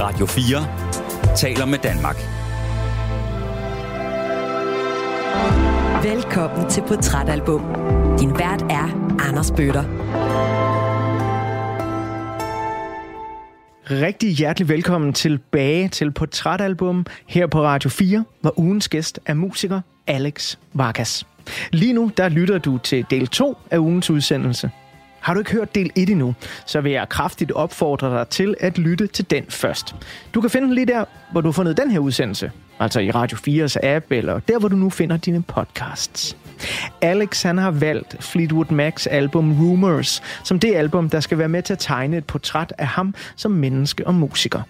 Radio 4 taler med Danmark. Velkommen til Portrætalbum. Din vært er Anders Bøtter. Rigtig hjertelig velkommen tilbage til Portrætalbum her på Radio 4, hvor ugens gæst er musiker Alex Vargas. Lige nu der lytter du til del 2 af ugens udsendelse. Har du ikke hørt del 1 endnu, så vil jeg kraftigt opfordre dig til at lytte til den først. Du kan finde den lige der, hvor du har fundet den her udsendelse. Altså i Radio 4's app, eller der, hvor du nu finder dine podcasts. Alex han har valgt Fleetwood Macs album Rumors, som det album, der skal være med til at tegne et portræt af ham som menneske og musiker.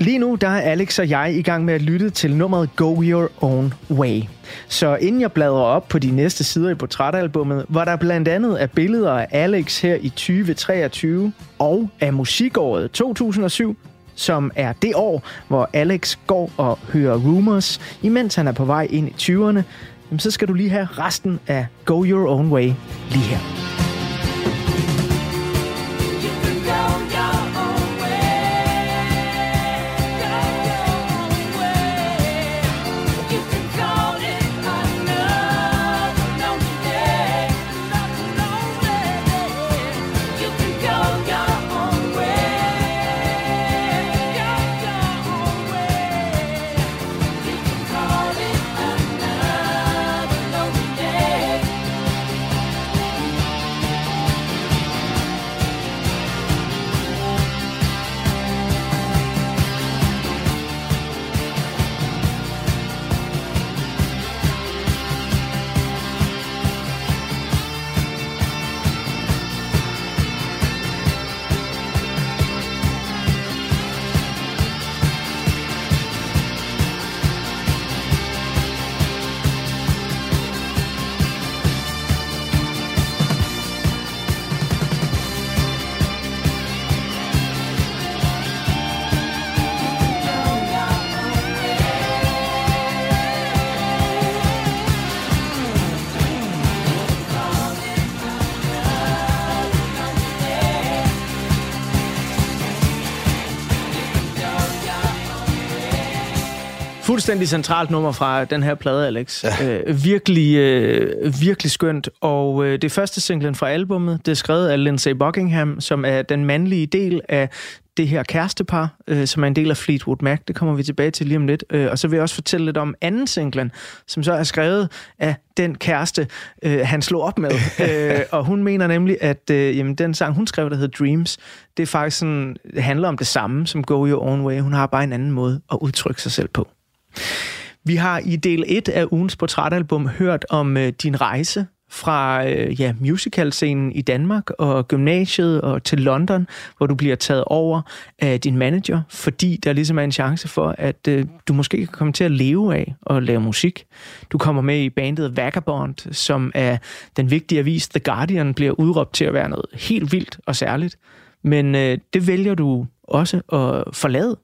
Lige nu der er Alex og jeg i gang med at lytte til nummeret Go Your Own Way. Så inden jeg bladrer op på de næste sider i portrætalbummet, hvor der blandt andet er billeder af Alex her i 2023 og af musikåret 2007, som er det år, hvor Alex går og hører Rumors, imens han er på vej ind i 20'erne, så skal du lige have resten af Go Your Own Way lige her. Fuldstændig centralt nummer fra den her plade, Alex. Ja. Øh, virkelig, øh, virkelig skønt. Og øh, det første singlen fra albummet, det er skrevet af Lindsay Buckingham, som er den mandlige del af det her kærestepar, øh, som er en del af Fleetwood Mac. Det kommer vi tilbage til lige om lidt. Øh, og så vil jeg også fortælle lidt om anden singlen, som så er skrevet af den kæreste, øh, han slog op med. øh, og hun mener nemlig, at øh, jamen, den sang, hun skrev, der hedder Dreams, det er faktisk sådan, det handler om det samme som Go Your Own Way. Hun har bare en anden måde at udtrykke sig selv på. Vi har i del 1 af ugens portrætalbum hørt om øh, din rejse fra øh, ja, musicalscenen i Danmark og gymnasiet og til London, hvor du bliver taget over af din manager, fordi der ligesom er en chance for, at øh, du måske kan komme til at leve af og lave musik. Du kommer med i bandet Vagabond, som er den vigtige avis The Guardian bliver udråbt til at være noget helt vildt og særligt. Men øh, det vælger du også at forlade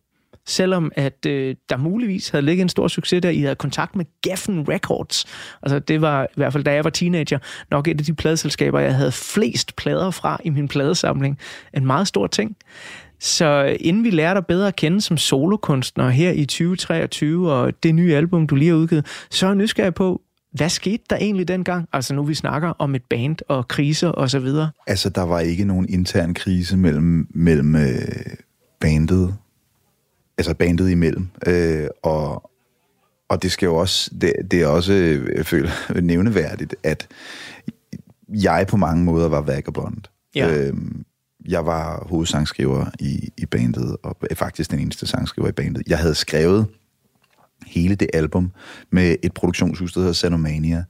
selvom at øh, der muligvis havde ligget en stor succes der, I havde kontakt med Geffen Records. Altså det var i hvert fald, da jeg var teenager, nok et af de pladeselskaber, jeg havde flest plader fra i min pladesamling. En meget stor ting. Så øh, inden vi lærer dig bedre at kende som solokunstner her i 2023, og det nye album, du lige har udgivet, så er jeg nysgerrig på, hvad skete der egentlig dengang? Altså nu vi snakker om et band og kriser og så videre. Altså der var ikke nogen intern krise mellem, mellem øh, bandet altså bandet imellem. Øh, og, og det skal jo også, det, det er også, jeg føler, nævneværdigt, at jeg på mange måder var vagabond. Ja. Øh, jeg var hovedsangskriver i, i bandet, og faktisk den eneste sangskriver i bandet. Jeg havde skrevet hele det album med et produktionshus, der hedder Sanomania,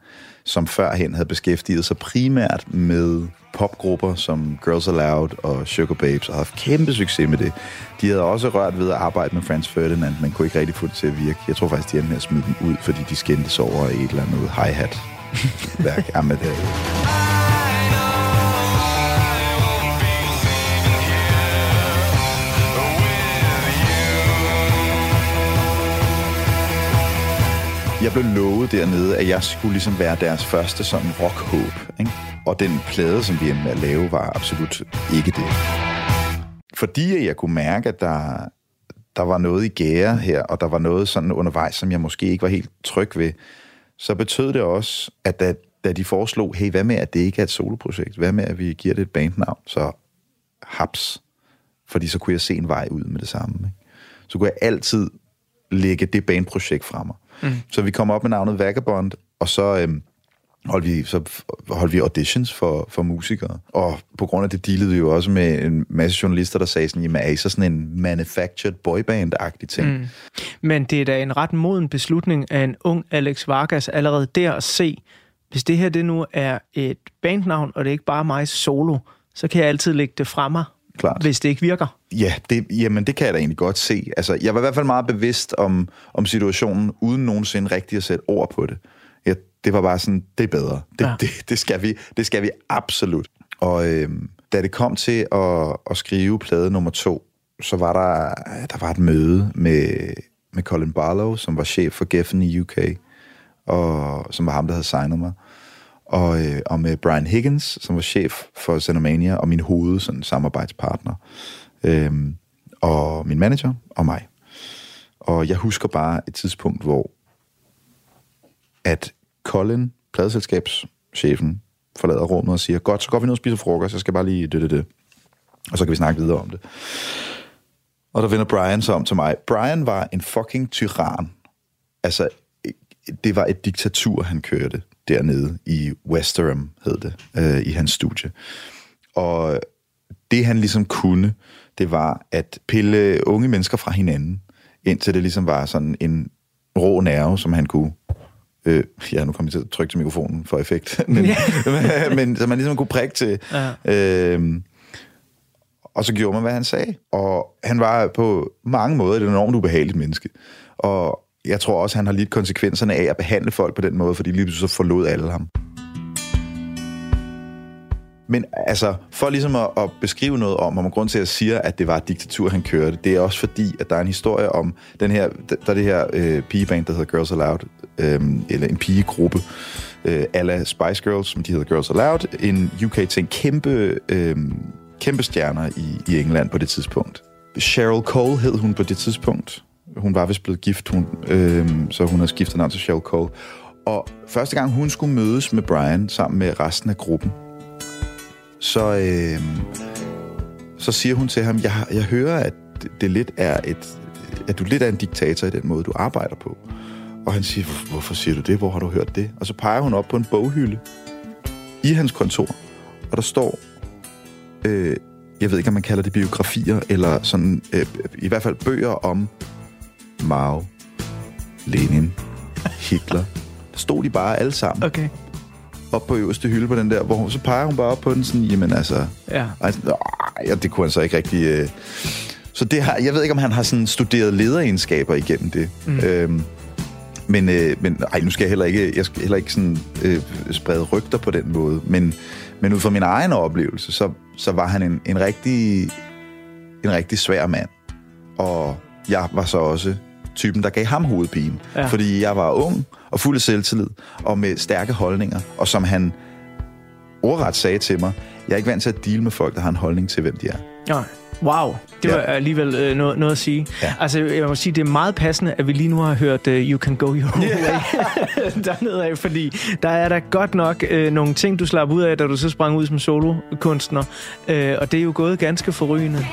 som førhen havde beskæftiget sig primært med popgrupper som Girls Aloud og Sugar Babes, og haft kæmpe succes med det. De havde også rørt ved at arbejde med Franz Ferdinand, men kunne ikke rigtig få det til at virke. Jeg tror faktisk, de endte med at smide dem ud, fordi de skændtes over et eller andet hi-hat værk. Jamen, det jeg blev lovet dernede, at jeg skulle ligesom være deres første sådan rock-håb. Ikke? Og den plade, som vi endte med at lave, var absolut ikke det. Fordi jeg kunne mærke, at der, der var noget i gære her, og der var noget sådan undervejs, som jeg måske ikke var helt tryg ved, så betød det også, at da, da de foreslog, hey, hvad med, at det ikke er et soloprojekt? Hvad med, at vi giver det et bandnavn? Så haps. Fordi så kunne jeg se en vej ud med det samme. Ikke? Så kunne jeg altid lægge det bandprojekt fra mig. Mm. Så vi kom op med navnet Vagabond, og så... Øhm, holdt vi, så holdt vi auditions for, for musikere. Og på grund af det dealede vi jo også med en masse journalister, der sagde sådan, jamen er I så sådan en manufactured boyband-agtig ting? Mm. Men det er da en ret moden beslutning af en ung Alex Vargas allerede der at se, hvis det her det nu er et bandnavn, og det er ikke bare mig solo, så kan jeg altid lægge det fra mig, Klart. hvis det ikke virker. Ja, det, jamen det kan jeg da egentlig godt se. Altså, jeg var i hvert fald meget bevidst om, om situationen, uden nogensinde rigtig at sætte ord på det det var bare sådan, det er bedre. Det, ja. det, det, skal, vi, det skal vi absolut. Og øh, da det kom til at, at skrive plade nummer to, så var der, der var et møde med, med Colin Barlow, som var chef for Geffen i UK, og som var ham, der havde signet mig. Og, øh, og med Brian Higgins, som var chef for Xenomania, og min hoved sådan, samarbejdspartner. Øh, og min manager, og mig. Og jeg husker bare et tidspunkt, hvor at Colin, pladeselskabschefen, forlader rummet og siger, godt, så går vi ned og spiser frokost, jeg skal bare lige det, det, det. Og så kan vi snakke videre om det. Og der vender Brian så om til mig. Brian var en fucking tyran. Altså, det var et diktatur, han kørte dernede i Westerham, hed det, øh, i hans studie. Og det han ligesom kunne, det var at pille unge mennesker fra hinanden, indtil det ligesom var sådan en rå nerve, som han kunne Øh, ja, nu kommer jeg til at trykke til mikrofonen for effekt. men, men så man ligesom kunne prikke til. Ja. Øh, og så gjorde man, hvad han sagde. Og han var på mange måder et enormt ubehageligt menneske. Og jeg tror også, han har lidt konsekvenserne af at behandle folk på den måde, fordi lige så forlod alle ham. Men altså, for ligesom at, at beskrive noget om, om grund til, at jeg siger, at det var et diktatur, han kørte, det er også fordi, at der er en historie om den her, der er det her øh, pigeband, der hedder Girls Aloud, øh, eller en pigegruppe, øh, ala Spice Girls, som de hedder Girls Aloud, en UK-ting, kæmpe, øh, kæmpe stjerner i, i England på det tidspunkt. Cheryl Cole hed hun på det tidspunkt. Hun var vist blevet gift, hun, øh, så hun har skiftet navn til Cheryl Cole. Og første gang hun skulle mødes med Brian sammen med resten af gruppen, så, øh, så siger hun til ham, jeg, jeg hører, at det lidt er et, at du lidt er en diktator i den måde, du arbejder på. Og han siger, hvorfor siger du det? Hvor har du hørt det? Og så peger hun op på en boghylde i hans kontor, og der står, øh, jeg ved ikke, om man kalder det biografier, eller sådan, øh, i hvert fald bøger om Mao, Lenin, Hitler. Der stod de bare alle sammen. Okay op på øverste hylde på den der, hvor hun, så peger hun bare op på den sådan, jamen altså... Ja. Altså, ja, det kunne han så ikke rigtig... Øh. Så det har, jeg ved ikke, om han har sådan studeret lederegenskaber igennem det. Mm. Øhm, men, øh, men ej, nu skal jeg heller ikke, jeg skal heller ikke sådan, øh, sprede rygter på den måde. Men, men ud fra min egen oplevelse, så, så var han en, en, rigtig, en rigtig svær mand. Og jeg var så også typen, der gav ham hovedpine. Ja. Fordi jeg var ung og fuld af selvtillid og med stærke holdninger. Og som han ordret sagde til mig, jeg er ikke vant til at deal med folk, der har en holdning til, hvem de er. Nej. Wow, det var ja. alligevel øh, noget, noget at sige. Ja. Altså, jeg må sige, det er meget passende, at vi lige nu har hørt uh, You Can Go Your Own yeah. Way dernede af, fordi der er der godt nok øh, nogle ting, du slap ud af, da du så sprang ud som solokunstner, øh, og det er jo gået ganske forrygende.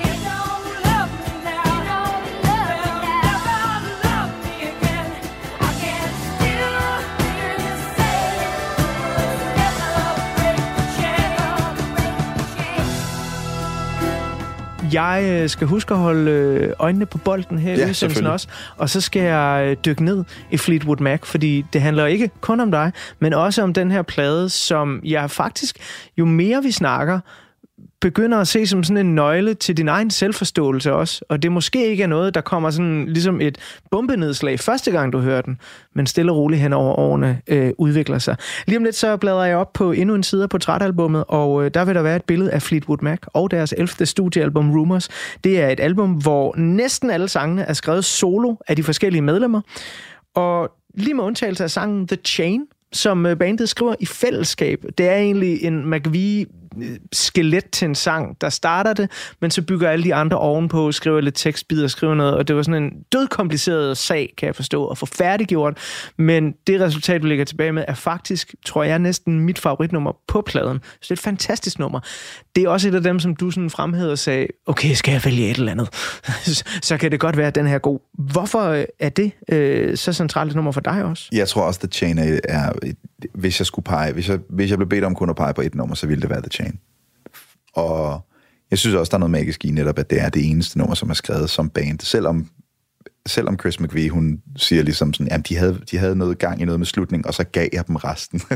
Jeg øh, skal huske at holde øh, øjnene på bolden her ja, i udsendelsen også, og så skal jeg øh, dykke ned i Fleetwood Mac, fordi det handler ikke kun om dig, men også om den her plade, som jeg faktisk, jo mere vi snakker, begynder at se som sådan en nøgle til din egen selvforståelse også. Og det måske ikke er noget, der kommer sådan ligesom et bombenedslag første gang, du hører den, men stille og roligt hen over årene øh, udvikler sig. Lige om lidt så bladrer jeg op på endnu en side af portrætalbummet, og øh, der vil der være et billede af Fleetwood Mac og deres 11. studiealbum Rumors. Det er et album, hvor næsten alle sangene er skrevet solo af de forskellige medlemmer. Og lige med undtagelse af sangen The Chain, som øh, bandet skriver i fællesskab. Det er egentlig en McVie skelet til en sang, der starter det, men så bygger alle de andre ovenpå, skriver lidt tekstbider, skriver noget, og det var sådan en dødkompliceret sag, kan jeg forstå, at få færdiggjort, men det resultat, vi ligger tilbage med, er faktisk, tror jeg, næsten mit favoritnummer på pladen. Så det er et fantastisk nummer. Det er også et af dem, som du sådan fremhævede og sagde, okay, skal jeg vælge et eller andet? så kan det godt være, at den her er god. Hvorfor øh, er det øh, så centralt et nummer for dig også? Jeg tror også, at Chain er, er hvis jeg skulle pege, hvis jeg, hvis jeg blev bedt om kun at pege på et nummer, så ville det være The Chain. Og jeg synes også, der er noget magisk i netop, at det er det eneste nummer, som er skrevet som band. Selvom, selvom Chris McVie, hun siger ligesom sådan, at de havde, de havde noget gang i noget med slutning, og så gav jeg dem resten.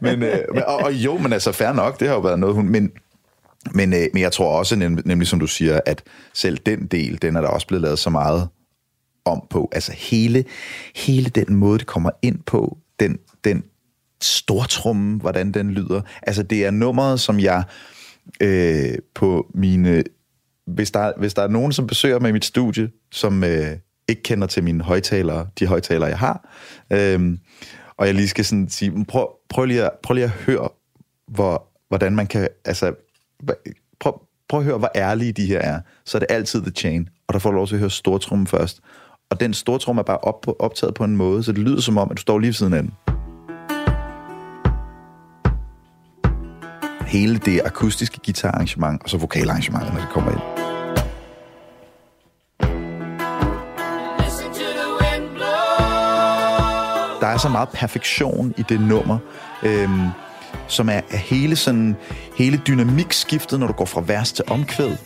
men, øh, og, og jo, men altså fair nok, det har jo været noget, hun... Men, men, øh, men jeg tror også, nem, nemlig som du siger, at selv den del, den er der også blevet lavet så meget om på. Altså hele, hele den måde, det kommer ind på, den, den stortrumme, hvordan den lyder. Altså det er nummeret, som jeg øh, på mine... Hvis der, hvis der er nogen, som besøger mig i mit studie, som øh, ikke kender til mine højtalere, de højtalere, jeg har, øh, og jeg lige skal sådan sige, prøv, prøv, lige, at, prøv lige at høre, hvor, hvordan man kan... Altså, prøv, prøv at høre, hvor ærlige de her er. Så er det altid The Chain, og der får du lov til at høre stortrummen først. Og den stortrum er bare op, optaget på en måde, så det lyder som om, at du står lige ved siden af den. Hele det akustiske guitararrangement, og så vokalarrangementet, når det kommer ind. Der er så meget perfektion i det nummer, øhm, som er, er hele, sådan, hele dynamikskiftet, når du går fra vers til omkvæd.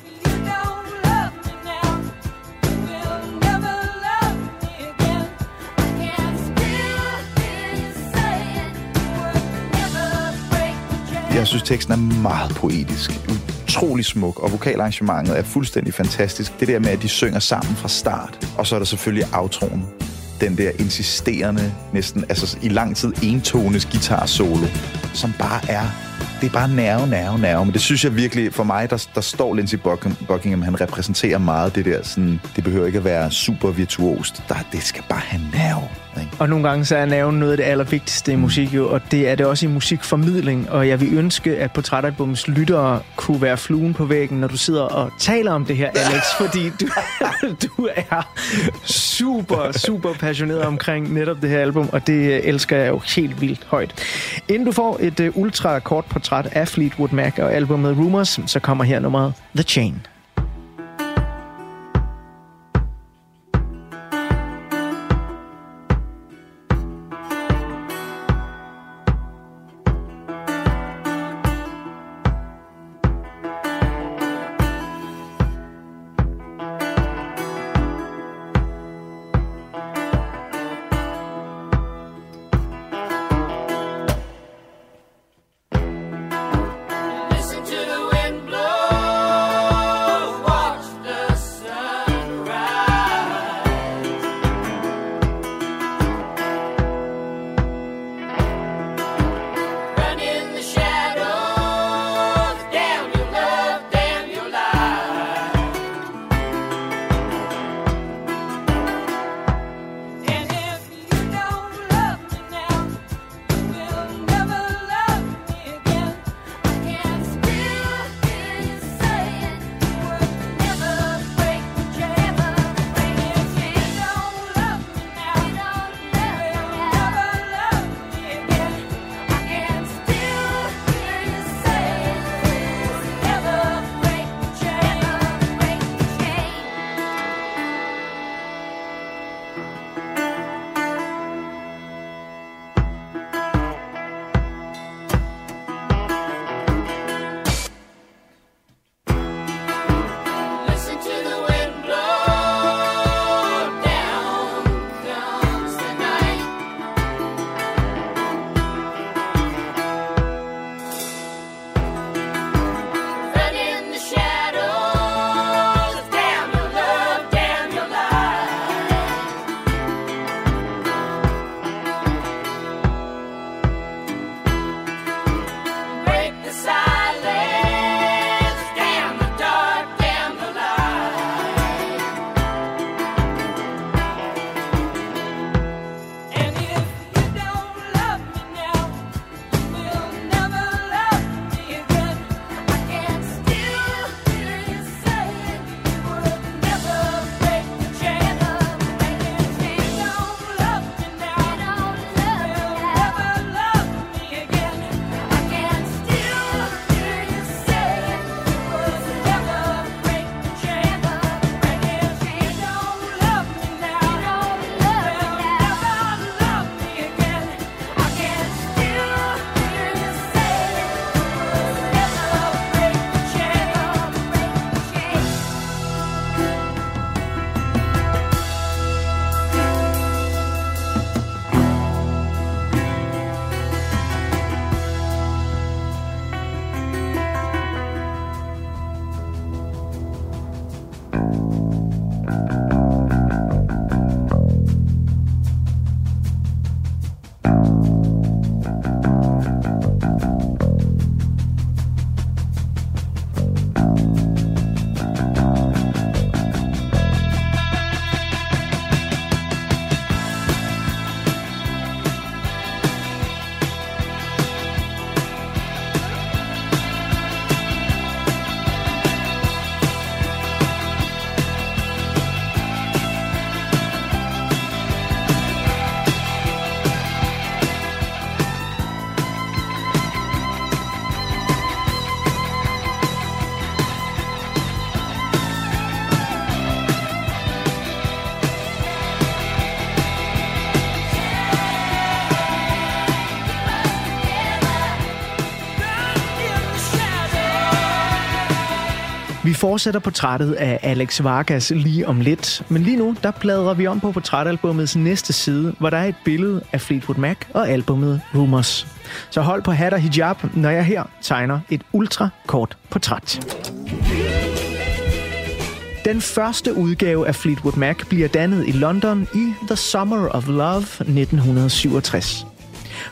Jeg synes, teksten er meget poetisk. Utrolig smuk, og vokalarrangementet er fuldstændig fantastisk. Det der med, at de synger sammen fra start, og så er der selvfølgelig outroen. Den der insisterende, næsten altså i lang tid entones guitar solo, som bare er det er bare nerve, nerve, nerve. Men det synes jeg virkelig, for mig, der, der står Lindsey Buckingham, han repræsenterer meget det der, sådan, det behøver ikke at være super virtuost. Der, det skal bare have nerve. Ikke? Og nogle gange så er nerven noget af det allervigtigste i musik jo, og det er det også i musikformidling. Og jeg vil ønske, at portrætalbums lyttere kunne være fluen på væggen, når du sidder og taler om det her, Alex, fordi du, du er super, super passioneret omkring netop det her album, og det elsker jeg jo helt vildt højt. Inden du får et uh, ultra kort portræt af Fleetwood Mac og albumet Rumors, så kommer her nummeret The Chain. Fortsætter portrættet af Alex Vargas lige om lidt, men lige nu der bladrer vi om på portrætalbumets næste side, hvor der er et billede af Fleetwood Mac og albummet Rumors. Så hold på hat og hijab, når jeg her tegner et ultra kort portræt. Den første udgave af Fleetwood Mac bliver dannet i London i The Summer of Love 1967.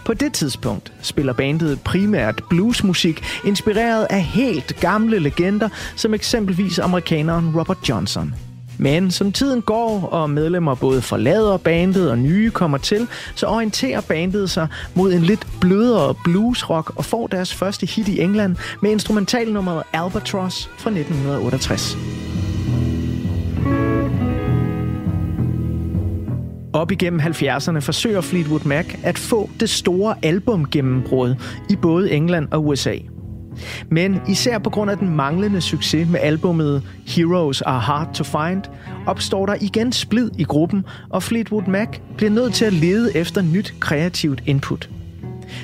På det tidspunkt spiller bandet primært bluesmusik, inspireret af helt gamle legender, som eksempelvis amerikaneren Robert Johnson. Men som tiden går, og medlemmer både forlader bandet og nye kommer til, så orienterer bandet sig mod en lidt blødere bluesrock og får deres første hit i England med instrumentalnummeret Albatross fra 1968. Op igennem 70'erne forsøger Fleetwood Mac at få det store albumgennembrud i både England og USA. Men især på grund af den manglende succes med albummet Heroes Are Hard to Find, opstår der igen splid i gruppen, og Fleetwood Mac bliver nødt til at lede efter nyt kreativt input.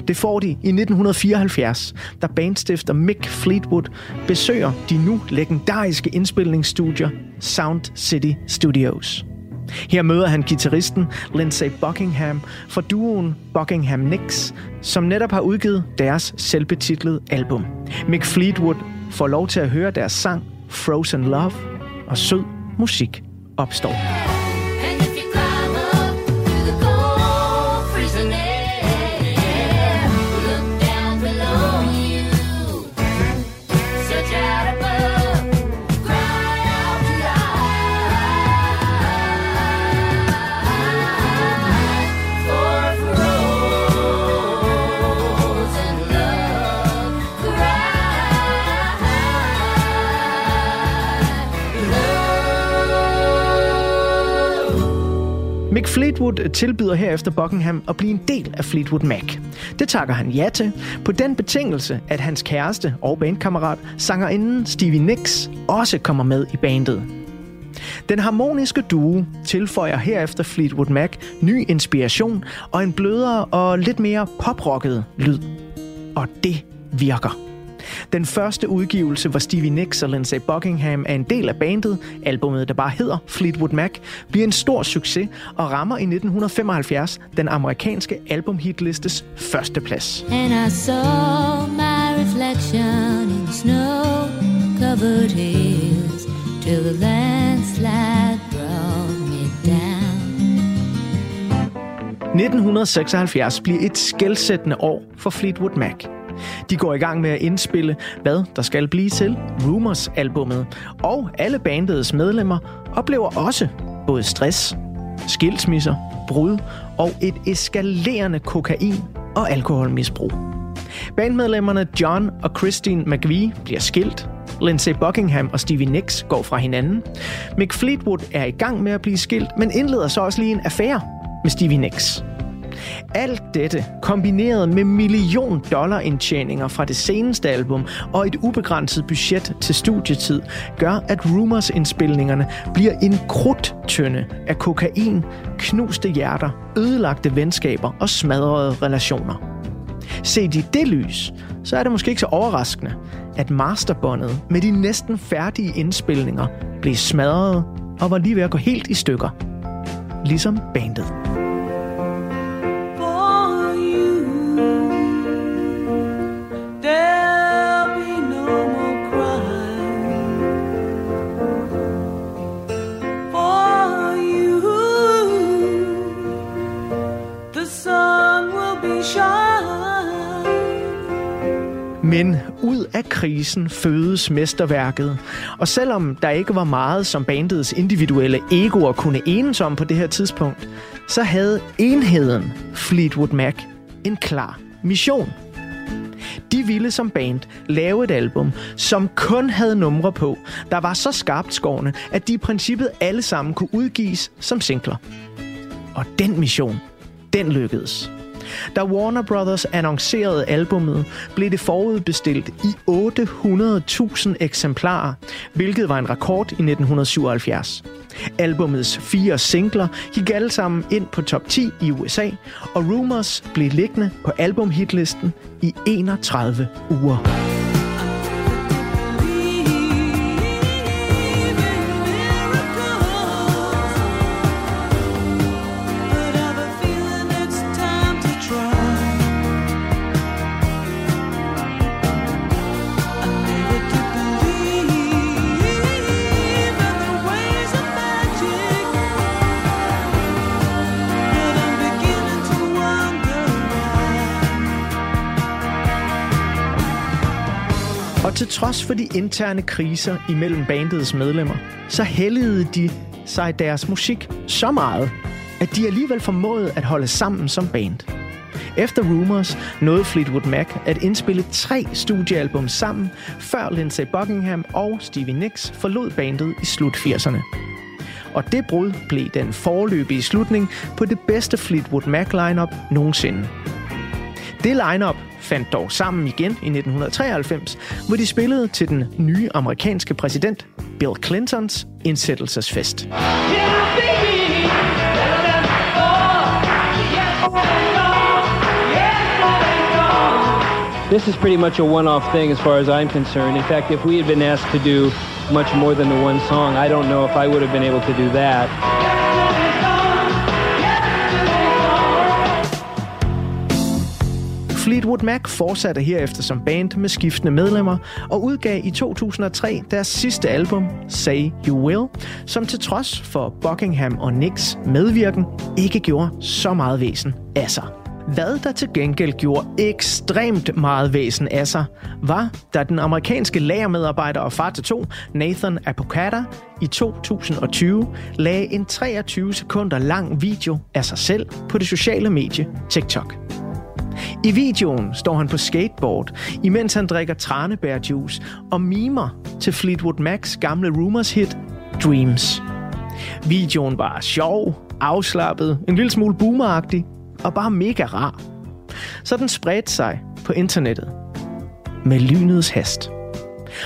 Det får de i 1974, da bandstifter Mick Fleetwood besøger de nu legendariske indspilningsstudier Sound City Studios. Her møder han gitarristen Lindsay Buckingham fra duoen Buckingham Nicks, som netop har udgivet deres selvbetitlede album. Mick Fleetwood får lov til at høre deres sang Frozen Love, og sød musik opstår. Mick Fleetwood tilbyder herefter Buckingham at blive en del af Fleetwood Mac. Det takker han ja til, på den betingelse, at hans kæreste og bandkammerat, sangerinden Stevie Nicks, også kommer med i bandet. Den harmoniske duo tilføjer herefter Fleetwood Mac ny inspiration og en blødere og lidt mere poprocket lyd. Og det virker. Den første udgivelse, hvor Stevie Nicks og Lindsay Buckingham er en del af bandet, albumet der bare hedder Fleetwood Mac, bliver en stor succes og rammer i 1975 den amerikanske albumhitlistes første plads. And I saw my reflection in snow-covered hills till the landslide brought me down. 1976 bliver et skældsættende år for Fleetwood Mac. De går i gang med at indspille, hvad der skal blive til Rumors-albummet, og alle bandets medlemmer oplever også både stress, skilsmisser, brud og et eskalerende kokain- og alkoholmisbrug. Bandmedlemmerne John og Christine McVie bliver skilt. Lindsay Buckingham og Stevie Nicks går fra hinanden. Mick Fleetwood er i gang med at blive skilt, men indleder så også lige en affære med Stevie Nicks. Alt dette, kombineret med million dollar indtjeninger fra det seneste album og et ubegrænset budget til studietid, gør, at Rumors indspilningerne bliver en krudtønde af kokain, knuste hjerter, ødelagte venskaber og smadrede relationer. Set i det lys, så er det måske ikke så overraskende, at masterbåndet med de næsten færdige indspilninger blev smadret og var lige ved at gå helt i stykker. Ligesom bandet. Af krisen fødes mesterværket. Og selvom der ikke var meget, som bandets individuelle egoer kunne enes om på det her tidspunkt, så havde enheden Fleetwood Mac en klar mission. De ville som band lave et album, som kun havde numre på, der var så skarpt skårne, at de i princippet alle sammen kunne udgives som singler. Og den mission, den lykkedes. Da Warner Brothers annoncerede albummet, blev det forudbestilt i 800.000 eksemplarer, hvilket var en rekord i 1977. Albumets fire singler gik alle sammen ind på top 10 i USA, og Rumors blev liggende på albumhitlisten i 31 uger. Til trods for de interne kriser imellem bandets medlemmer, så hældede de sig deres musik så meget, at de alligevel formåede at holde sammen som band. Efter Rumors nåede Fleetwood Mac at indspille tre studiealbum sammen, før Lindsey Buckingham og Stevie Nicks forlod bandet i slut 80'erne. Og det brud blev den forløbige slutning på det bedste Fleetwood Mac lineup nogensinde. Det lineup fandt dog sammen igen i 1993, hvor de spillede til den nye amerikanske præsident Bill Clintons indsættelsesfest. This is pretty much a one-off thing as far as I'm concerned. In fact, if we had been asked to do much more than the one song, I don't know if I would have been able to do that. Fleetwood Mac fortsatte herefter som band med skiftende medlemmer og udgav i 2003 deres sidste album, Say You Will, som til trods for Buckingham og Nicks medvirken ikke gjorde så meget væsen af sig. Hvad der til gengæld gjorde ekstremt meget væsen af sig, var, da den amerikanske lagermedarbejder og far til to, Nathan Apokata, i 2020 lagde en 23 sekunder lang video af sig selv på det sociale medie TikTok. I videoen står han på skateboard, imens han drikker tranebærjuice og mimer til Fleetwood Macs gamle Rumors hit Dreams. Videoen var sjov, afslappet, en lille smule boomeragtig og bare mega rar. Så den spredte sig på internettet med lynets hast.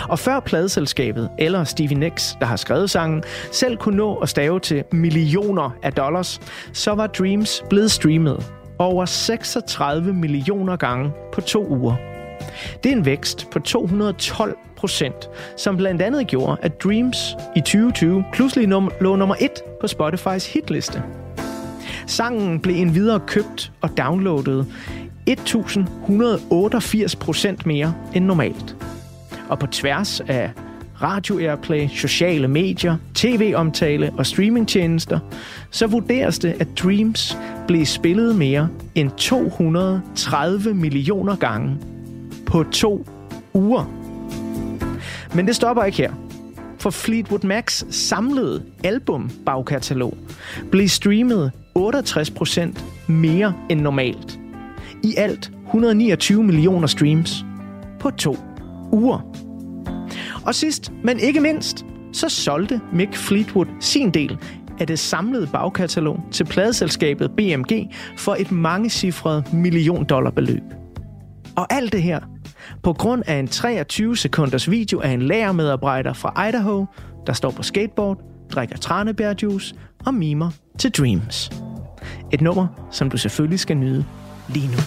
Og før pladeselskabet eller Stevie Nicks, der har skrevet sangen, selv kunne nå at stave til millioner af dollars, så var Dreams blevet streamet over 36 millioner gange på to uger. Det er en vækst på 212 procent, som blandt andet gjorde, at Dreams i 2020 pludselig num- lå nummer 1 på Spotifys hitliste. Sangen blev endvidere købt og downloadet 1188 procent mere end normalt. Og på tværs af radio-airplay, sociale medier, tv-omtale og streamingtjenester, så vurderes det, at Dreams blev spillet mere end 230 millioner gange på to uger. Men det stopper ikke her. For Fleetwood Macs samlede album bagkatalog blev streamet 68% mere end normalt. I alt 129 millioner streams på to uger. Og sidst, men ikke mindst, så solgte Mick Fleetwood sin del af det samlede bagkatalog til pladeselskabet BMG for et mangecifret million dollar beløb. Og alt det her på grund af en 23 sekunders video af en lærermedarbejder fra Idaho, der står på skateboard, drikker tranebærjuice og mimer til Dreams. Et nummer, som du selvfølgelig skal nyde lige nu.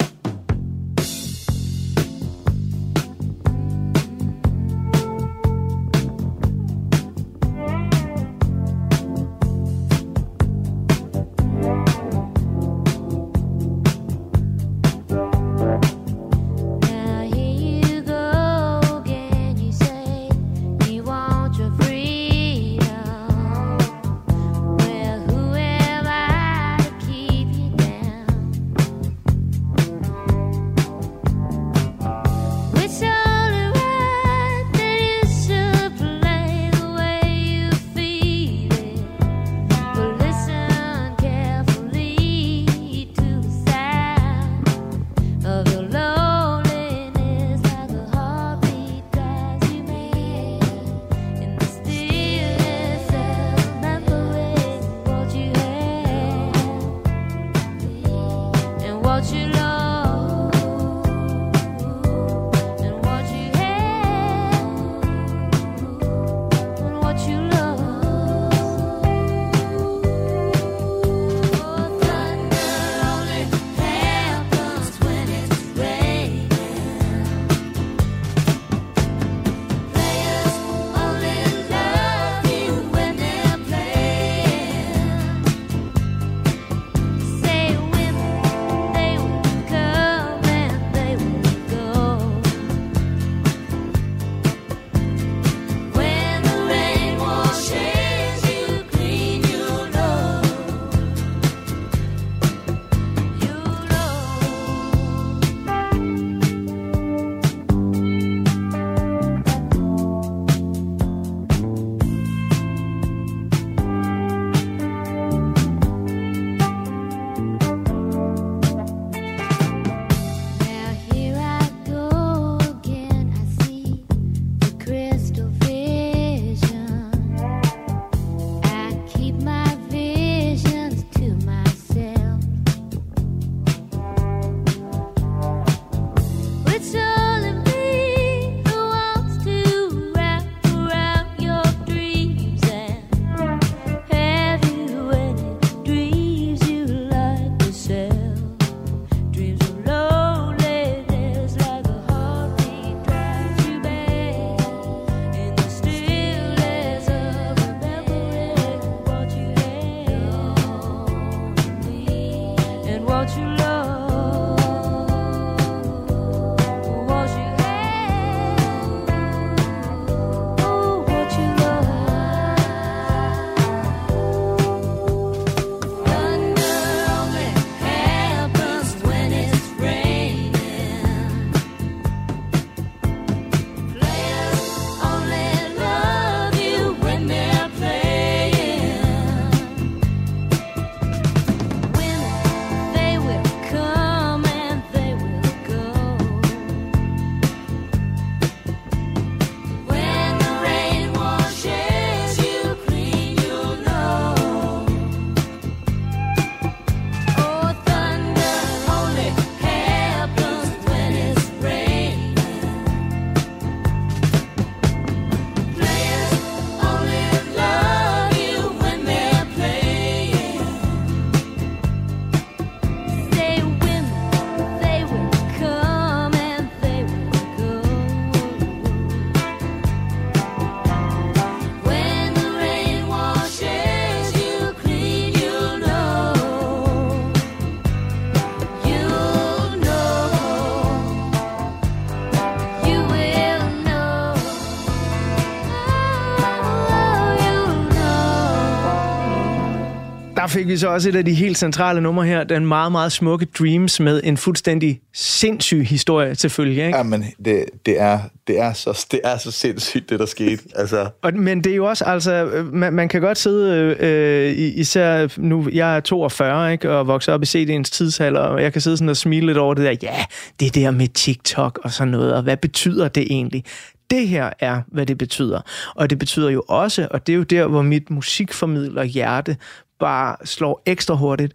Fik vi så også et af de helt centrale numre her, den meget, meget smukke Dreams med en fuldstændig sindssyg historie til følge. Ikke? Ja, men det, det, er, det, er så, det er så sindssygt, det der skete. Altså, Og, men det er jo også, altså, øh, man, man kan godt sidde, øh, i- især nu, jeg er 42, ikke, og vokset op i CD'ens tidsalder, og jeg kan sidde sådan og smile lidt over det der, ja, det der med TikTok og sådan noget, og hvad betyder det egentlig? Det her er, hvad det betyder. Og det betyder jo også, og det er jo der, hvor mit musikformidler hjerte bare slår ekstra hurtigt,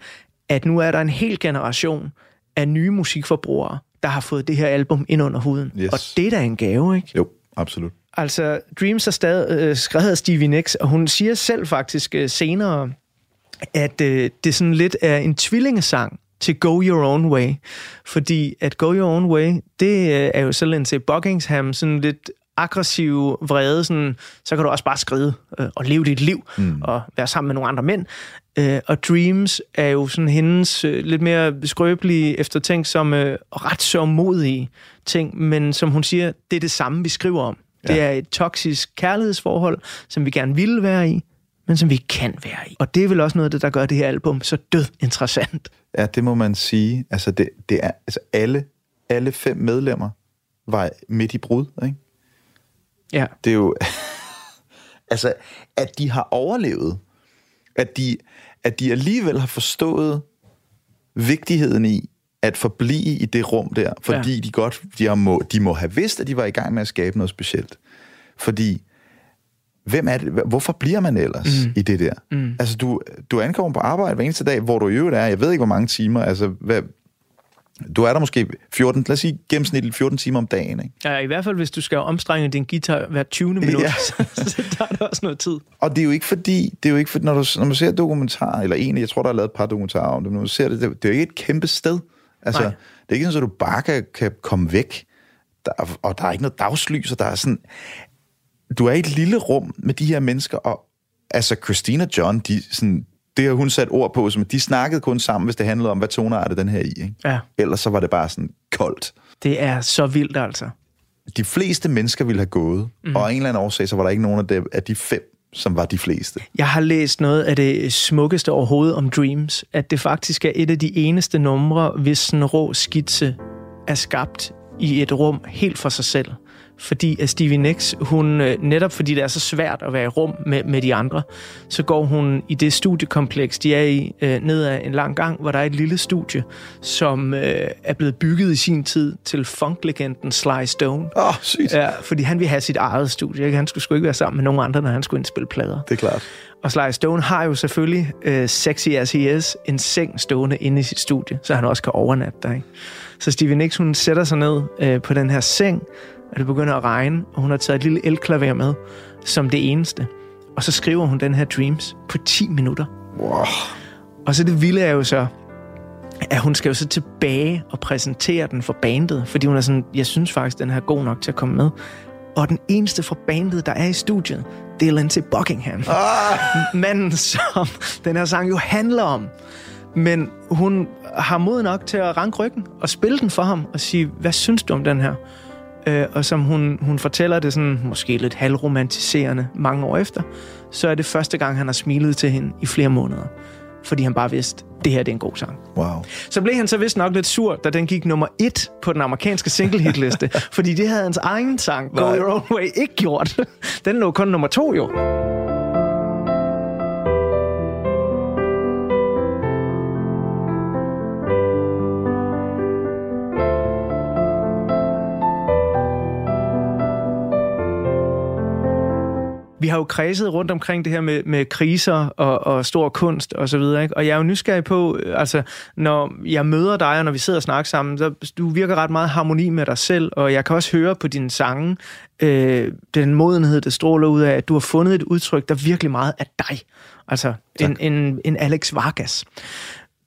at nu er der en hel generation af nye musikforbrugere, der har fået det her album ind under huden. Yes. Og det er da en gave, ikke? jo, absolut. Altså, Dreams er stadig øh, skrevet af Stevie Nicks, og hun siger selv faktisk øh, senere, at øh, det sådan lidt er en tvillingesang til Go Your Own Way. Fordi at Go Your Own Way, det øh, er jo så Lindsay Buckingham, sådan lidt aggressiv, vrede, sådan, så kan du også bare skride øh, og leve dit liv mm. og være sammen med nogle andre mænd. Øh, og Dreams er jo sådan hendes øh, lidt mere skrøbelige, eftertænksomme og ret sørgmodige ting, men som hun siger, det er det samme, vi skriver om. Det Ja. er et toksisk kærlighedsforhold, som vi gerne ville være i, men som vi kan være i. Og det er vel også noget af det, der gør det her album så død interessant. Ja, det må man sige. Altså, det, det er, altså alle, alle fem medlemmer var midt i brud, ikke? Ja. Det er jo... altså, at de har overlevet, at de, at de alligevel har forstået vigtigheden i at forblive i det rum der, fordi ja. de godt de, har må, de må have vidst, at de var i gang med at skabe noget specielt. Fordi, hvem er det, hvorfor bliver man ellers mm. i det der? Mm. Altså, du, du ankommer på arbejde hver eneste dag, hvor du i øvrigt er, jeg ved ikke, hvor mange timer, altså, hvad, du er der måske 14, lad os sige gennemsnitligt 14 timer om dagen, ikke? ja. I hvert fald, hvis du skal omstrenge din guitar hver 20. minut, Ja. så, så der er der også noget tid. Og det er jo ikke fordi, det er jo ikke fordi, når, du, når man ser dokumentarer, eller egentlig, jeg tror, der er lavet et par dokumentarer om det, men når man ser det, det, det er jo ikke et kæmpe sted. Altså, Nej. det er ikke sådan, at du bare kan, kan komme væk, der, er- og der er ikke noget dagslys, og der er sådan... Du er i et lille rum med de her mennesker, og altså Christina John, de, sådan, det har hun sat ord på, som de snakkede kun sammen, hvis det handlede om, hvad toner er det den her i. Ikke? Ja. Ellers så var det bare sådan koldt. Det er så vildt, altså. De fleste mennesker ville have gået, mm. og af en eller anden årsag, så var der ikke nogen af, dem, af de fem, som var de fleste. Jeg har læst noget af det smukkeste overhovedet om Dreams, at det faktisk er et af de eneste numre, hvis sådan rå skitse er skabt i et rum helt for sig selv. Fordi at Stevie Nicks, hun, øh, netop fordi det er så svært at være i rum med, med de andre, så går hun i det studiekompleks, de er i, øh, ned ad en lang gang, hvor der er et lille studie, som øh, er blevet bygget i sin tid til funklegenden Sly Stone. Åh, oh, sygt. Ja. Ja, fordi han ville have sit eget studie. Ikke? Han skulle sgu ikke være sammen med nogen andre, når han skulle indspille plader. Det er klart. Og Sly Stone har jo selvfølgelig, øh, sexy as he is, en seng stående inde i sit studie, så han også kan overnatte der. Ikke? Så Stevie Nicks, hun sætter sig ned øh, på den her seng, og det begynder at regne, og hun har taget et lille elklaver med, som det eneste. Og så skriver hun den her Dreams på 10 minutter. Wow. Og så det vilde er jo så, at hun skal jo så tilbage og præsentere den for bandet, fordi hun er sådan, jeg synes faktisk, den her er god nok til at komme med. Og den eneste fra bandet, der er i studiet, det er Lindsay Buckingham. Ah. Manden, som den her sang jo handler om. Men hun har mod nok til at ranke ryggen og spille den for ham og sige, hvad synes du om den her? Øh, og som hun, hun fortæller det sådan, måske lidt halvromantiserende mange år efter, så er det første gang, han har smilet til hende i flere måneder. Fordi han bare vidste, det her det er en god sang. Wow. Så blev han så vist nok lidt sur, da den gik nummer et på den amerikanske single-hitliste. fordi det havde hans egen sang, Go Nej. Your Own Way, ikke gjort. Den lå kun nummer to jo. Vi har jo kredset rundt omkring det her med, med kriser og, og stor kunst og så videre, ikke? Og jeg er jo nysgerrig på, øh, altså, når jeg møder dig, og når vi sidder og snakker sammen, så du virker ret meget harmoni med dig selv, og jeg kan også høre på dine sange, øh, den modenhed, der stråler ud af, at du har fundet et udtryk, der virkelig meget er dig. Altså, en, en, en Alex Vargas.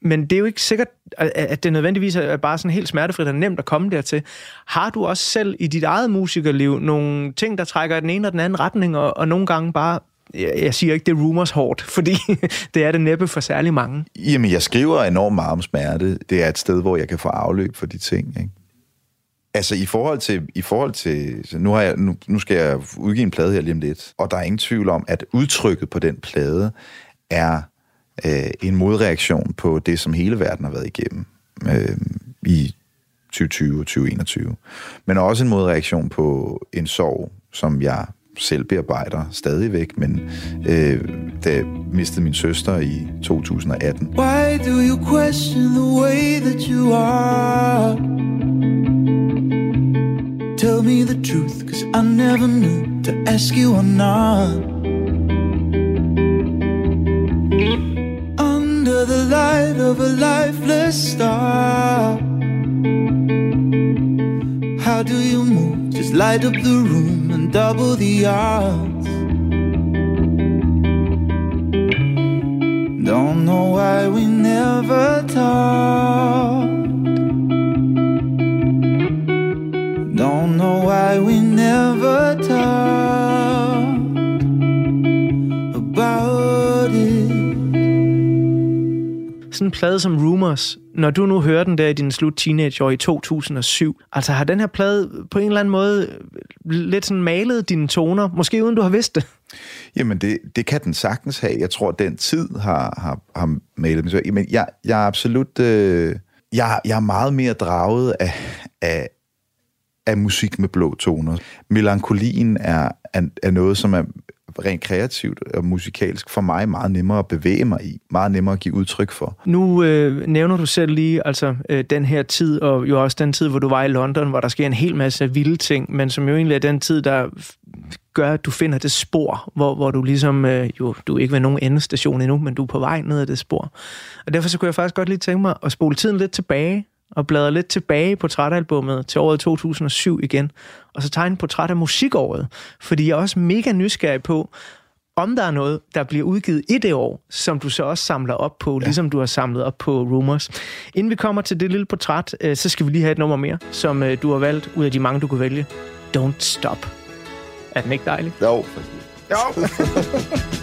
Men det er jo ikke sikkert, at det nødvendigvis er bare sådan helt smertefrit og nemt at komme dertil. Har du også selv i dit eget musikerliv nogle ting, der trækker i den ene og den anden retning, og, og nogle gange bare, jeg, jeg siger ikke, det er rumors hårdt, fordi det er det næppe for særlig mange. Jamen, jeg skriver enormt meget om smerte. Det er et sted, hvor jeg kan få afløb for de ting, ikke? Altså, i forhold til... I forhold til så nu, har jeg, nu, nu skal jeg udgive en plade her lige om lidt, og der er ingen tvivl om, at udtrykket på den plade er øh, en modreaktion på det, som hele verden har været igennem øh, i 2020 og 2021. Men også en modreaktion på en sorg, som jeg selv bearbejder stadigvæk, men øh, da jeg mistede min søster i 2018. Why do you question the way that you are? Tell me the truth, cause I never knew to ask you or not. Of a lifeless star. How do you move? Just light up the room and double the odds. Don't know why we never talked. Don't know why we Sådan en plade som Rumors, når du nu hører den der i din slut teenageår i 2007, altså har den her plade på en eller anden måde øh, lidt sådan malet dine toner, måske uden du har vidst det? Jamen, det, det kan den sagtens have. Jeg tror, den tid har, har, har malet mig. Men jeg, jeg er absolut... Øh, jeg, jeg er meget mere draget af, af, af musik med blå toner. Melankolien er, er, er noget, som er rent kreativt og musikalsk for mig meget nemmere at bevæge mig i. Meget nemmere at give udtryk for. Nu øh, nævner du selv lige altså øh, den her tid, og jo også den tid, hvor du var i London, hvor der sker en hel masse vilde ting, men som jo egentlig er den tid, der gør, at du finder det spor, hvor, hvor du ligesom, øh, jo, du er ikke ved nogen endestation endnu, men du er på vej ned ad det spor. Og derfor så kunne jeg faktisk godt lige tænke mig at spole tiden lidt tilbage, og bladre lidt tilbage på portrætalbummet til året 2007 igen, og så tegne portræt af musikåret, fordi jeg er også mega nysgerrig på, om der er noget, der bliver udgivet i det år, som du så også samler op på, ja. ligesom du har samlet op på Rumors. Inden vi kommer til det lille portræt, øh, så skal vi lige have et nummer mere, som øh, du har valgt ud af de mange, du kunne vælge. Don't Stop. Er den ikke dejlig? Jo, Jo.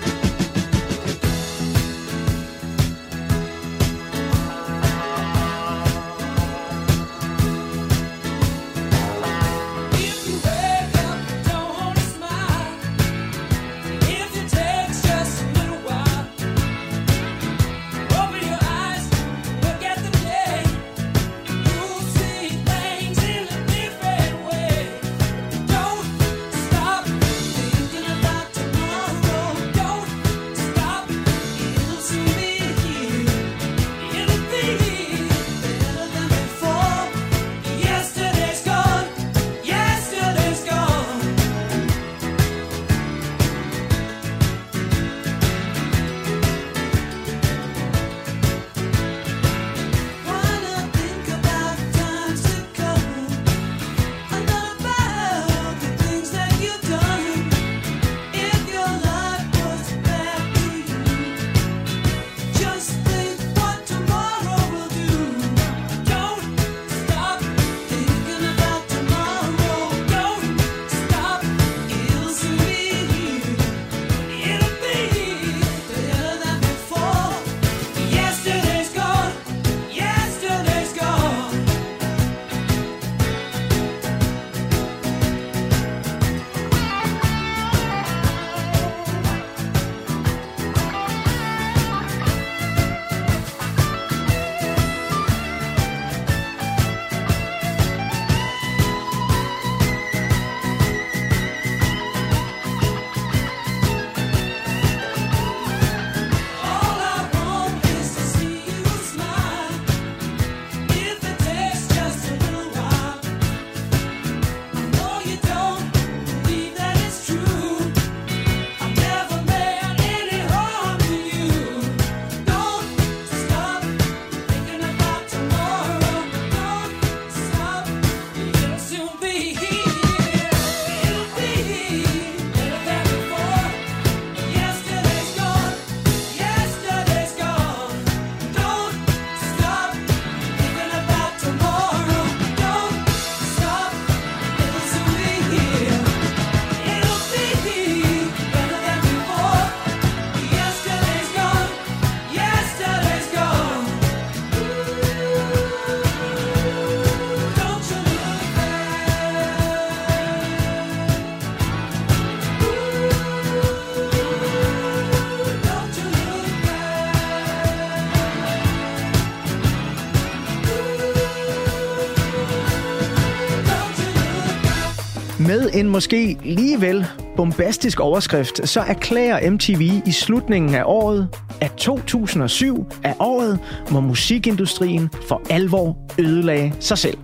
Med en måske ligevel bombastisk overskrift, så erklærer MTV i slutningen af året, at 2007 er året, hvor musikindustrien for alvor ødelagde sig selv.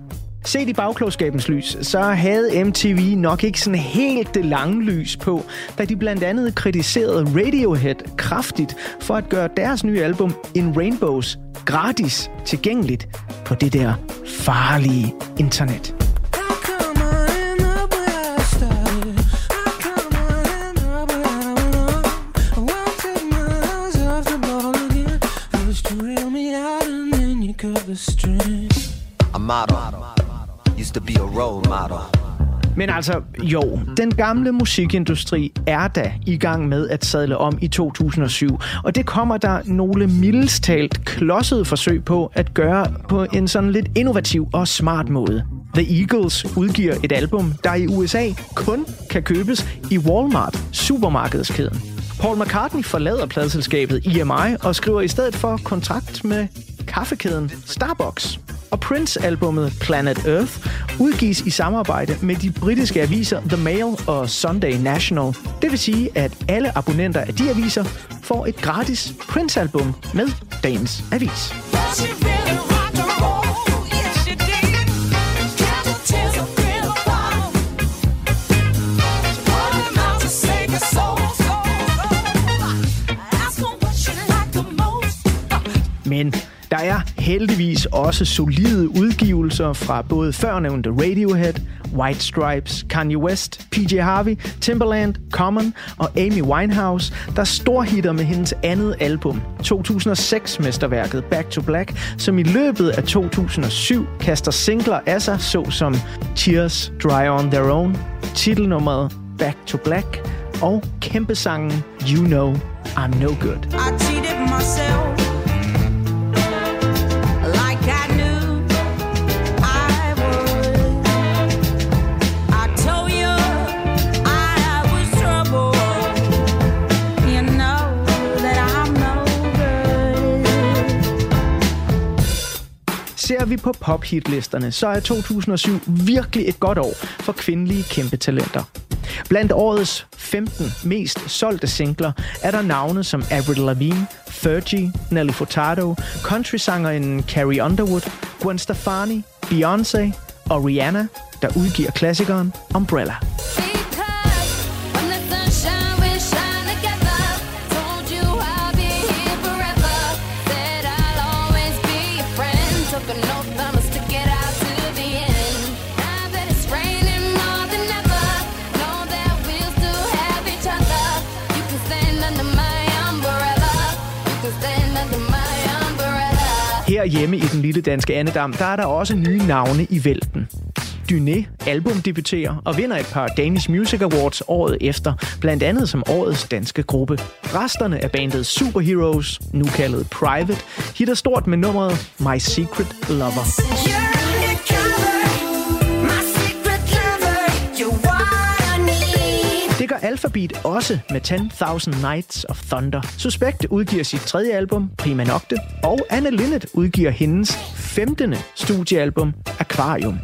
Set i bagklogskabens lys, så havde MTV nok ikke sådan helt det lange lys på, da de blandt andet kritiserede Radiohead kraftigt for at gøre deres nye album In Rainbows gratis tilgængeligt på det der farlige internet. Motto. used to be a role model. Men altså, jo, den gamle musikindustri er da i gang med at sadle om i 2007, og det kommer der nogle mildestalt klodsede forsøg på at gøre på en sådan lidt innovativ og smart måde. The Eagles udgiver et album, der i USA kun kan købes i Walmart, supermarkedskæden. Paul McCartney forlader pladselskabet EMI og skriver i stedet for kontrakt med kaffekæden Starbucks. Og Prince-albummet Planet Earth udgives i samarbejde med de britiske aviser The Mail og Sunday National. Det vil sige, at alle abonnenter af de aviser får et gratis Prince-album med dagens avis. Men der er heldigvis også solide udgivelser fra både førnævnte Radiohead, White Stripes, Kanye West, PJ Harvey, Timberland, Common og Amy Winehouse, der storhitter med hendes andet album, 2006-mesterværket Back to Black, som i løbet af 2007 kaster singler af sig, såsom Tears Dry on Their Own, titelnummeret Back to Black og kæmpesangen You Know I'm No Good. I cheated myself vi på pophitlisterne, så er 2007 virkelig et godt år for kvindelige kæmpe talenter. Blandt årets 15 mest solgte singler er der navne som Avril Lavigne, Fergie, Nelly Furtado, countrysangerinden Carrie Underwood, Gwen Stefani, Beyoncé og Rihanna, der udgiver klassikeren Umbrella. Herhjemme i den lille danske Annedam, der er der også nye navne i vælten. Dyné albumdebuterer og vinder et par Danish Music Awards året efter, blandt andet som årets danske gruppe. Resterne af bandet Superheroes, nu kaldet Private, hitter stort med nummeret My Secret Lover. Yeah! Det gør Alphabet også med 10.000 Nights of Thunder. Suspekt udgiver sit tredje album, Prima Nocte, og Anne Linnet udgiver hendes 15. studiealbum, Aquarium.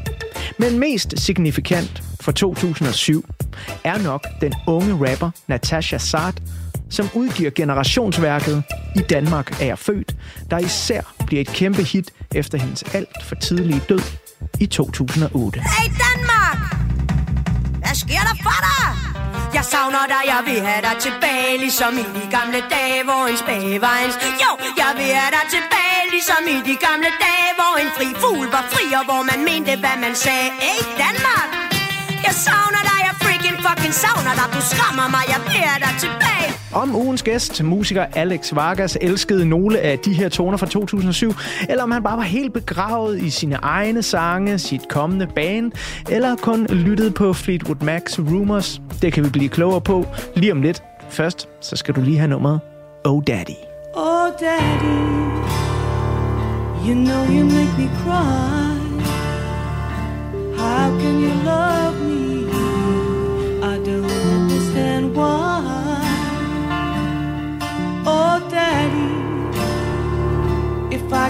Men mest signifikant for 2007 er nok den unge rapper Natasha Saad, som udgiver generationsværket I Danmark er jeg født, der især bliver et kæmpe hit efter hendes alt for tidlige død i 2008. Hey Danmark! Jeg savner dig, jeg vil have dig tilbage Ligesom i de gamle dage, hvor en spage var en Jo, jeg vil have dig tilbage Ligesom i de gamle dage, hvor en fri fugl var fri Og hvor man mente, hvad man sagde. Hey Danmark! Jeg savner dig, jeg freaking fucking savner dig. Du skræmmer mig, jeg vil have dig tilbage. Om ugens gæst, musiker Alex Vargas, elskede nogle af de her toner fra 2007, eller om han bare var helt begravet i sine egne sange, sit kommende band, eller kun lyttede på Fleetwood Mac's Rumors, det kan vi blive klogere på lige om lidt. Først, så skal du lige have nummeret Oh Daddy. Oh, Daddy, you know you make me cry. How can you love me?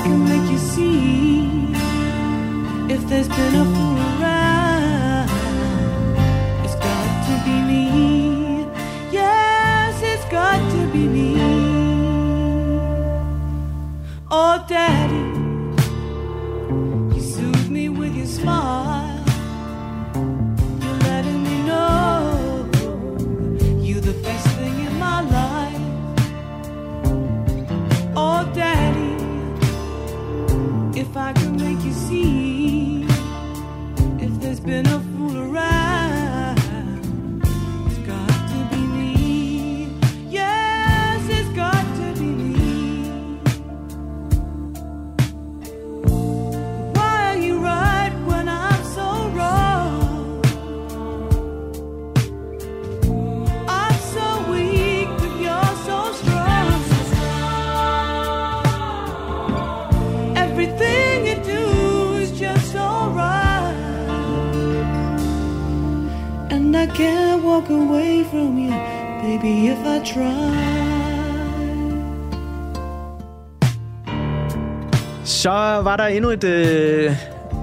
Can make you see if there's been a fool around. It's got to be me. Yes, it's got to be me. Oh, Daddy, you soothe me with your smile. Been a walk away from you, baby, if I try. Så var der endnu et øh,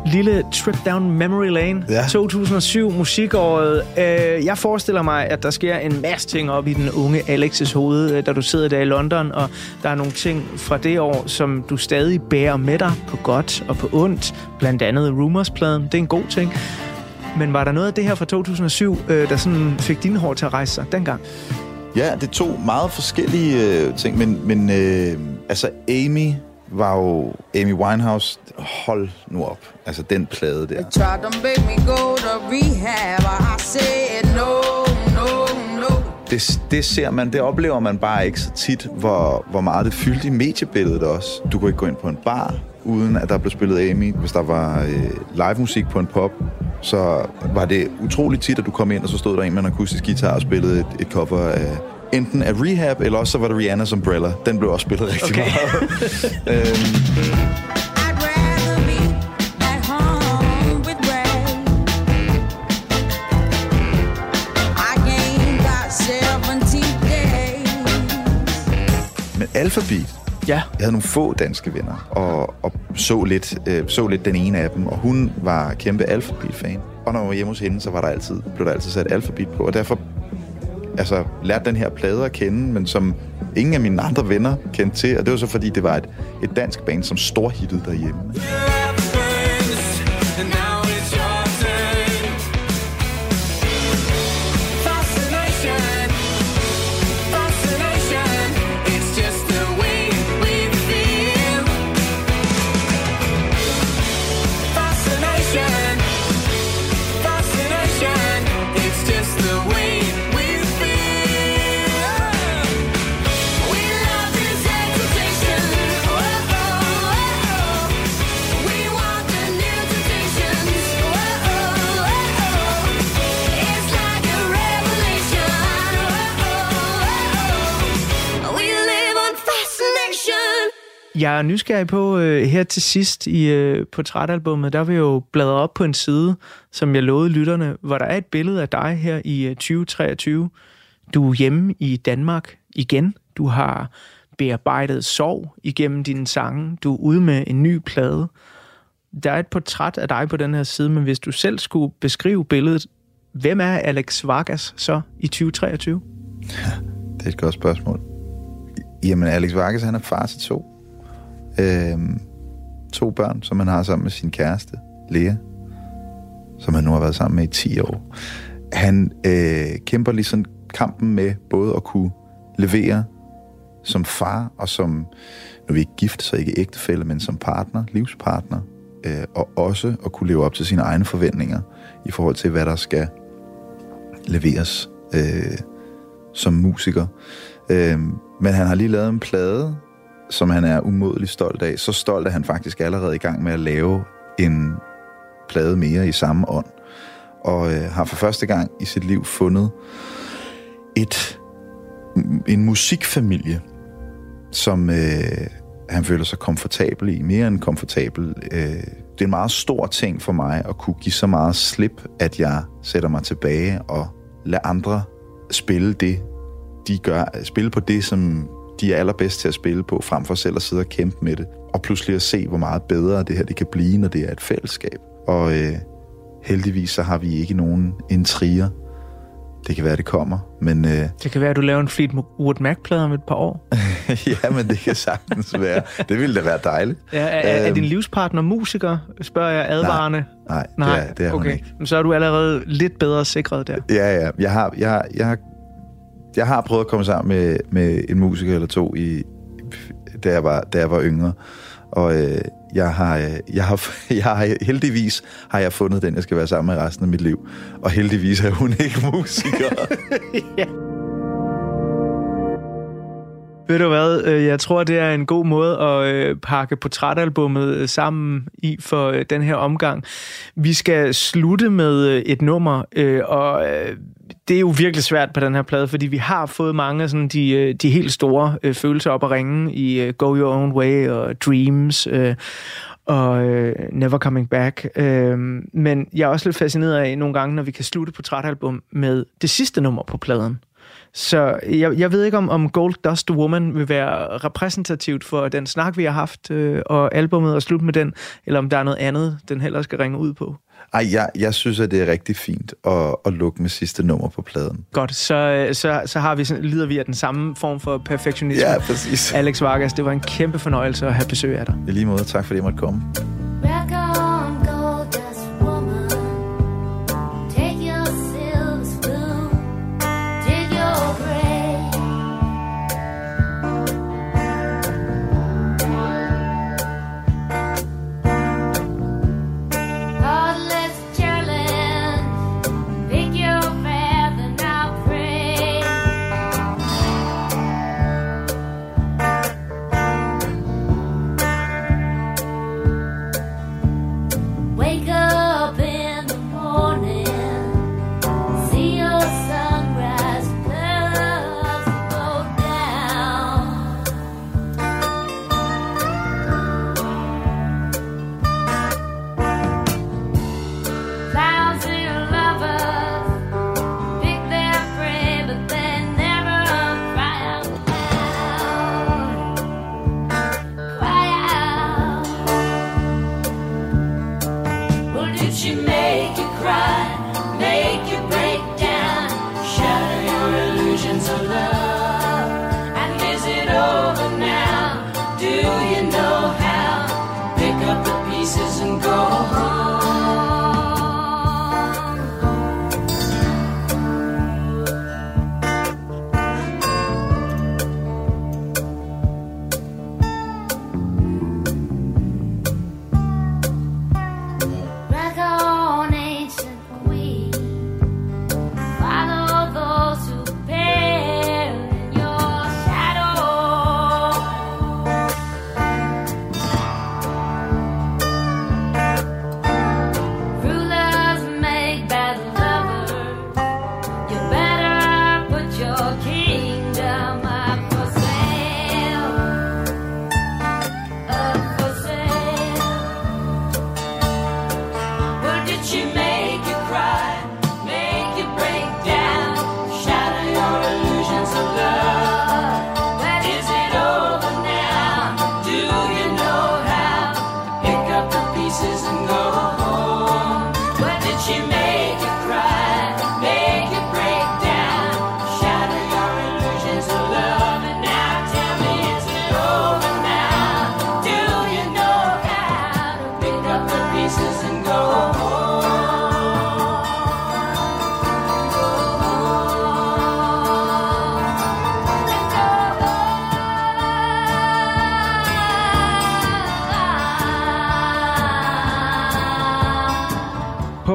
lille trip down memory lane. Ja. 2007, musikåret. Øh, jeg forestiller mig, at der sker en masse ting op i den unge Alex's hoved, øh, da du sidder der i London, og der er nogle ting fra det år, som du stadig bærer med dig på godt og på ondt. Blandt andet Rumors-pladen. Det er en god ting. Men var der noget af det her fra 2007, øh, der sådan fik dine hår til at rejse sig dengang? Ja, det er to meget forskellige øh, ting, men, men øh, altså Amy var jo Amy Winehouse. Hold nu op. Altså den plade der. Det, det ser man, det oplever man bare ikke så tit, hvor, hvor meget det fyldte i mediebilledet også. Du kunne ikke gå ind på en bar, uden at der blev spillet Amy. Hvis der var øh, live musik på en pop, så var det utroligt tit, at du kom ind, og så stod der en med en akustisk guitar og spillede et, et cover af enten af Rehab, eller også så var det Rihanna's Umbrella. Den blev også spillet rigtig Okay. meget. øhm, I'd rather be at home with Ray. I ain't got 17 days. men Alphabet, Ja. Jeg havde nogle få danske venner, og, og så, lidt, øh, så lidt den ene af dem, og hun var kæmpe Alphabet-fan. Og når jeg var hjemme hos hende, så var der altid, blev der altid sat Alphabet på, og derfor altså, lærte den her plade at kende, men som ingen af mine andre venner kendte til, og det var så fordi, det var et, et dansk band, som storhittede derhjemme. Yeah! Jeg er nysgerrig på øh, her til sidst i øh, portrætalbummet, der vil jeg jo bladre op på en side, som jeg lovede lytterne, hvor der er et billede af dig her i øh, 2023. Du er hjemme i Danmark igen. Du har bearbejdet sorg igennem dine sange. Du er ude med en ny plade. Der er et portræt af dig på den her side, men hvis du selv skulle beskrive billedet, hvem er Alex Vargas så i 2023? Det er et godt spørgsmål. Jamen, Alex Vargas, han er far til to. Øhm, to børn, som han har sammen med sin kæreste, Lea, som han nu har været sammen med i 10 år. Han øh, kæmper ligesom kampen med både at kunne levere som far og som, nu er vi ikke gift, så ikke ægtefælle, men som partner, livspartner, øh, og også at kunne leve op til sine egne forventninger i forhold til, hvad der skal leveres øh, som musiker. Øh, men han har lige lavet en plade, som han er umådelig stolt af. Så stolt er han faktisk allerede i gang med at lave en plade mere i samme ånd. Og øh, har for første gang i sit liv fundet et, en musikfamilie, som øh, han føler sig komfortabel i. Mere end komfortabel. Øh, det er en meget stor ting for mig at kunne give så meget slip, at jeg sætter mig tilbage og lader andre spille det, de gør. Spille på det, som de er allerbedst til at spille på, frem for selv at sidde og kæmpe med det. Og pludselig at se, hvor meget bedre det her det kan blive, når det er et fællesskab. Og øh, heldigvis så har vi ikke nogen intriger, det kan være, det kommer. Men øh, Det kan være, at du laver en Fleetwood Mac-plade om et par år. ja, men det kan sagtens være. Det ville da være dejligt. Ja, er, er, er Øhm, din livspartner musiker, spørger jeg advarende? Nej, Nej, det er, det er okay. ikke. Men så er du allerede lidt bedre sikret der. Ja, ja. Jeg har, jeg, jeg, har, jeg har prøvet at komme sammen med, med en musiker eller to, i, da, jeg var, da jeg var yngre. Og øh, jeg, har, øh, jeg, har, jeg har heldigvis har jeg fundet den, jeg skal være sammen med resten af mit liv. Og heldigvis er hun ikke musiker. Ved du hvad, øh, jeg tror, det er en god måde at øh, pakke portrætalbummet sammen i for den her omgang. Vi skal slutte med et nummer, og det er jo virkelig svært på den her plade, fordi vi har fået mange af sådan de, øh, de helt store øh, følelser op at ringe i øh, Go Your Own Way og Dreams øh, og øh, Never Coming Back. Øh, men jeg er også lidt fascineret af nogle gange, når vi kan slutte portrætalbum med det sidste nummer på pladen. Så jeg, jeg ved ikke, om, om Gold Dust Woman vil være repræsentativt for den snak, vi har haft, øh, og albummet og slut med den, eller om der er noget andet, den heller skal ringe ud på. Ej, jeg, jeg synes, at det er rigtig fint at, at lukke med sidste nummer på pladen. Godt, så, øh, så, så har vi, lider vi af den samme form for perfektionisme. Ja, præcis. Alex Vargas, det var en kæmpe fornøjelse at have besøg af dig. I lige måde, tak fordi jeg måtte komme.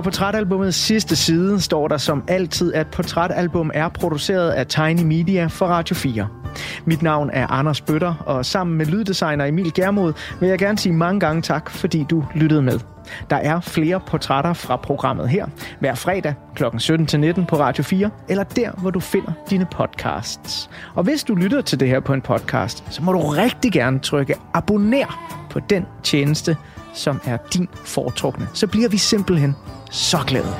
Portrætalbumets sidste side står der som altid, at portrætalbum er produceret af Tiny Media for Radio 4. Mit navn er Anders Bøtter, og sammen med lyddesigner Emil Germod vil jeg gerne sige mange gange tak, fordi du lyttede med. Der er flere portrætter fra programmet her, hver fredag kl. 17-19 på Radio 4, eller der, hvor du finder dine podcasts. Og hvis du lytter til det her på en podcast, så må du rigtig gerne trykke abonner på den tjeneste, som er din foretrukne. Så bliver vi simpelthen så glade.